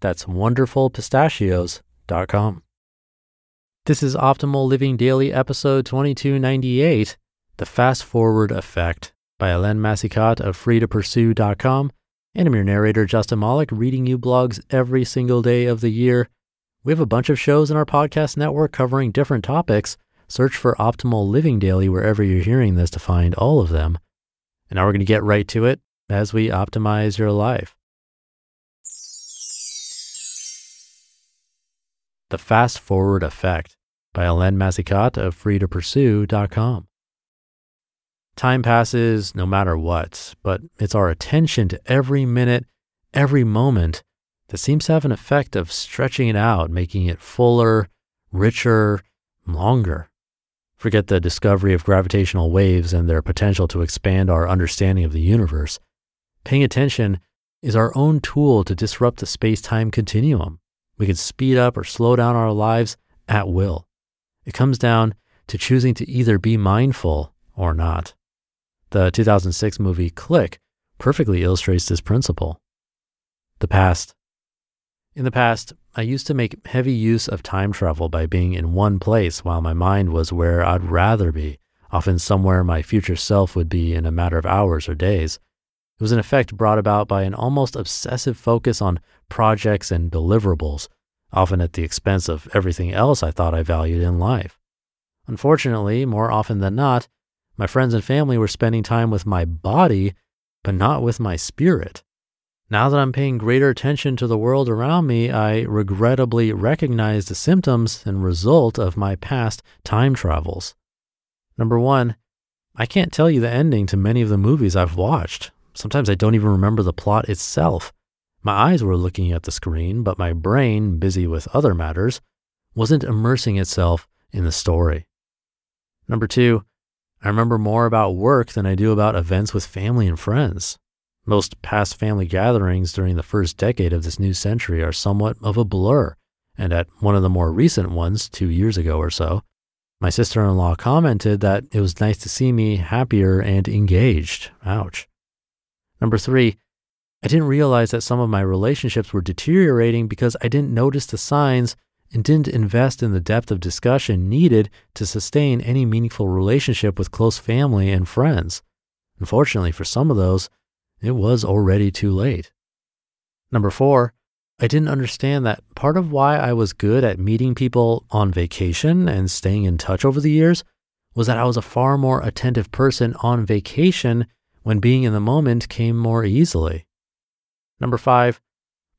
That's wonderfulpistachios.com. This is Optimal Living Daily, episode 2298 The Fast Forward Effect by Alain Massicat of freetopursue.com. And I'm your narrator, Justin Malik, reading you blogs every single day of the year. We have a bunch of shows in our podcast network covering different topics. Search for Optimal Living Daily wherever you're hearing this to find all of them. And now we're going to get right to it as we optimize your life. The Fast Forward Effect by Alain Massicat of freetopursue.com. Time passes no matter what, but it's our attention to every minute, every moment that seems to have an effect of stretching it out, making it fuller, richer, longer. Forget the discovery of gravitational waves and their potential to expand our understanding of the universe. Paying attention is our own tool to disrupt the space time continuum. We can speed up or slow down our lives at will. It comes down to choosing to either be mindful or not. The 2006 movie Click perfectly illustrates this principle. The past. In the past, I used to make heavy use of time travel by being in one place while my mind was where I'd rather be, often somewhere my future self would be in a matter of hours or days. It was an effect brought about by an almost obsessive focus on projects and deliverables, often at the expense of everything else I thought I valued in life. Unfortunately, more often than not, my friends and family were spending time with my body, but not with my spirit. Now that I'm paying greater attention to the world around me, I regrettably recognize the symptoms and result of my past time travels. Number one, I can't tell you the ending to many of the movies I've watched. Sometimes I don't even remember the plot itself. My eyes were looking at the screen, but my brain, busy with other matters, wasn't immersing itself in the story. Number two, I remember more about work than I do about events with family and friends. Most past family gatherings during the first decade of this new century are somewhat of a blur, and at one of the more recent ones, two years ago or so, my sister in law commented that it was nice to see me happier and engaged. Ouch. Number three, I didn't realize that some of my relationships were deteriorating because I didn't notice the signs and didn't invest in the depth of discussion needed to sustain any meaningful relationship with close family and friends. Unfortunately, for some of those, it was already too late. Number four, I didn't understand that part of why I was good at meeting people on vacation and staying in touch over the years was that I was a far more attentive person on vacation when being in the moment came more easily. Number five,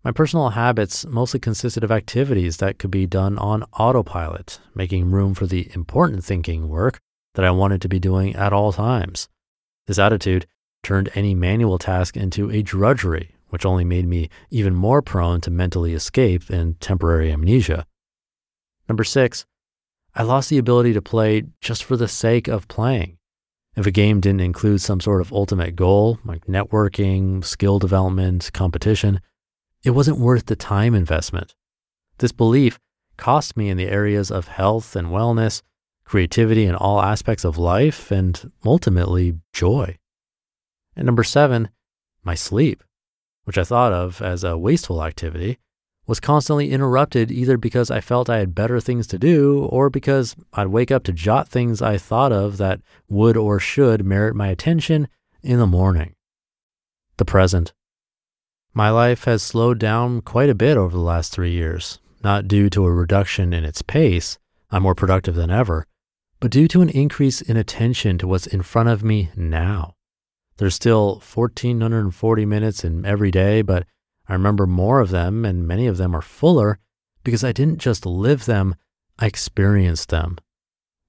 my personal habits mostly consisted of activities that could be done on autopilot, making room for the important thinking work that I wanted to be doing at all times. This attitude turned any manual task into a drudgery, which only made me even more prone to mentally escape and temporary amnesia. Number six, I lost the ability to play just for the sake of playing. If a game didn't include some sort of ultimate goal, like networking, skill development, competition, it wasn't worth the time investment. This belief cost me in the areas of health and wellness, creativity in all aspects of life, and ultimately joy. And number seven, my sleep, which I thought of as a wasteful activity, was constantly interrupted either because I felt I had better things to do or because I'd wake up to jot things I thought of that would or should merit my attention in the morning. The present. My life has slowed down quite a bit over the last three years. not due to a reduction in its pace, I'm more productive than ever, but due to an increase in attention to what's in front of me now. There's still 1,440 minutes in every day, but I remember more of them, and many of them are fuller because I didn't just live them, I experienced them.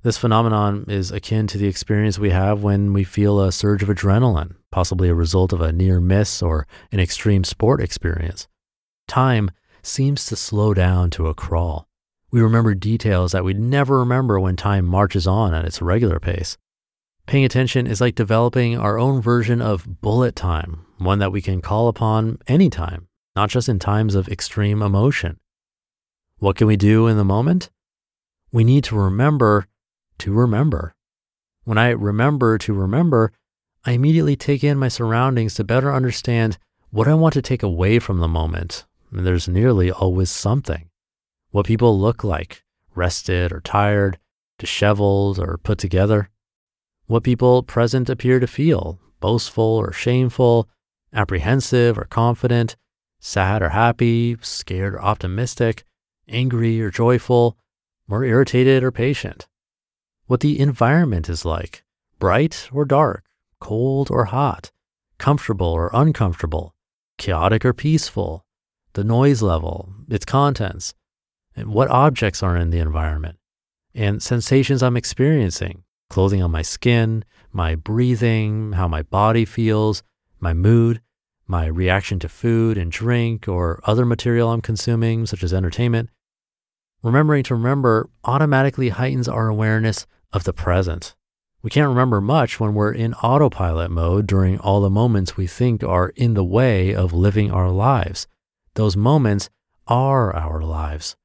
This phenomenon is akin to the experience we have when we feel a surge of adrenaline, possibly a result of a near miss or an extreme sport experience. Time seems to slow down to a crawl. We remember details that we'd never remember when time marches on at its regular pace. Paying attention is like developing our own version of bullet time, one that we can call upon anytime, not just in times of extreme emotion. What can we do in the moment? We need to remember to remember. When I remember to remember, I immediately take in my surroundings to better understand what I want to take away from the moment. And there's nearly always something. What people look like, rested or tired, disheveled or put together. What people present appear to feel, boastful or shameful, apprehensive or confident, sad or happy, scared or optimistic, angry or joyful, or irritated or patient. What the environment is like bright or dark, cold or hot, comfortable or uncomfortable, chaotic or peaceful, the noise level, its contents, and what objects are in the environment, and sensations I'm experiencing, clothing on my skin, my breathing, how my body feels, my mood, my reaction to food and drink or other material I'm consuming, such as entertainment. Remembering to remember automatically heightens our awareness of the present. We can't remember much when we're in autopilot mode during all the moments we think are in the way of living our lives. Those moments are our lives.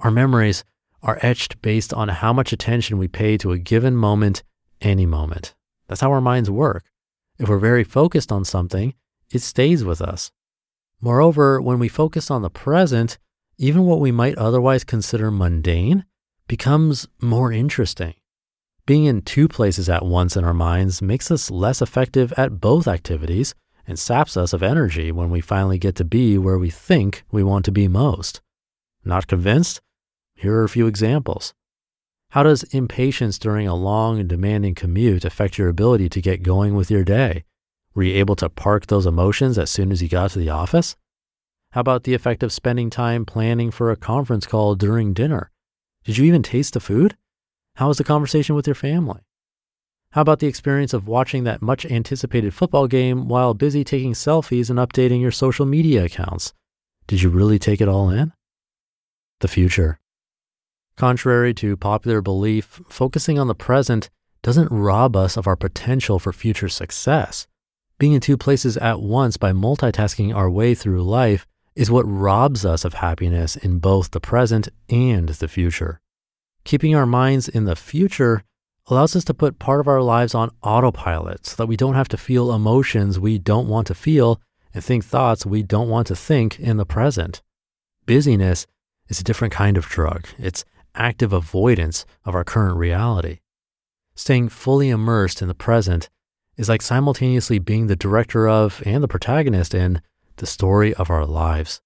Our memories are etched based on how much attention we pay to a given moment, any moment. That's how our minds work. If we're very focused on something, it stays with us. Moreover, when we focus on the present, even what we might otherwise consider mundane becomes more interesting. Being in two places at once in our minds makes us less effective at both activities and saps us of energy when we finally get to be where we think we want to be most. Not convinced? Here are a few examples. How does impatience during a long and demanding commute affect your ability to get going with your day? Were you able to park those emotions as soon as you got to the office? How about the effect of spending time planning for a conference call during dinner? Did you even taste the food? How was the conversation with your family? How about the experience of watching that much anticipated football game while busy taking selfies and updating your social media accounts? Did you really take it all in? The future. Contrary to popular belief, focusing on the present doesn't rob us of our potential for future success. Being in two places at once by multitasking our way through life is what robs us of happiness in both the present and the future. Keeping our minds in the future allows us to put part of our lives on autopilot so that we don't have to feel emotions we don't want to feel and think thoughts we don't want to think in the present. Busyness is a different kind of drug. It's active avoidance of our current reality. Staying fully immersed in the present is like simultaneously being the director of and the protagonist in the story of our lives.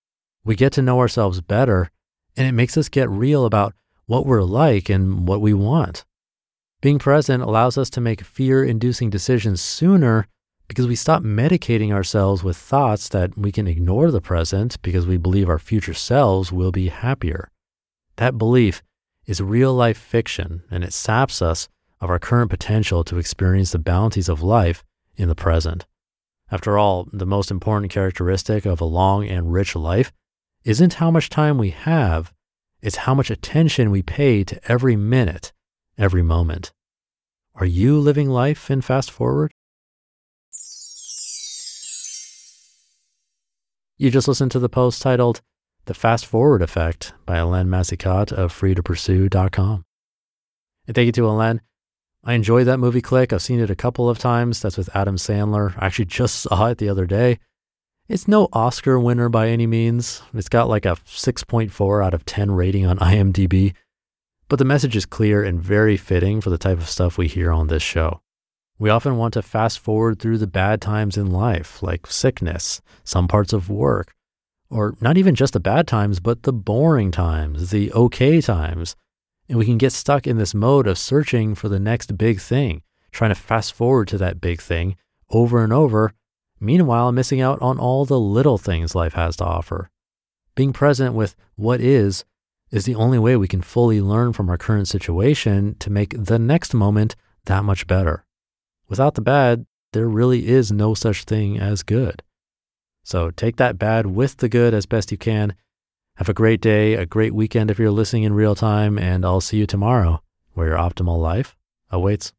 We get to know ourselves better, and it makes us get real about what we're like and what we want. Being present allows us to make fear inducing decisions sooner because we stop medicating ourselves with thoughts that we can ignore the present because we believe our future selves will be happier. That belief is real life fiction and it saps us of our current potential to experience the bounties of life in the present. After all, the most important characteristic of a long and rich life isn't how much time we have, it's how much attention we pay to every minute, every moment. Are you living life in fast forward? You just listened to the post titled The Fast Forward Effect by Alain Massicat of freetopursue.com. And thank you to Alain. I enjoyed that movie Click. I've seen it a couple of times. That's with Adam Sandler. I actually just saw it the other day. It's no Oscar winner by any means. It's got like a 6.4 out of 10 rating on IMDb, but the message is clear and very fitting for the type of stuff we hear on this show. We often want to fast forward through the bad times in life, like sickness, some parts of work, or not even just the bad times, but the boring times, the okay times. And we can get stuck in this mode of searching for the next big thing, trying to fast forward to that big thing over and over, meanwhile, missing out on all the little things life has to offer. Being present with what is is the only way we can fully learn from our current situation to make the next moment that much better. Without the bad, there really is no such thing as good. So take that bad with the good as best you can. Have a great day, a great weekend if you're listening in real time, and I'll see you tomorrow where your optimal life awaits.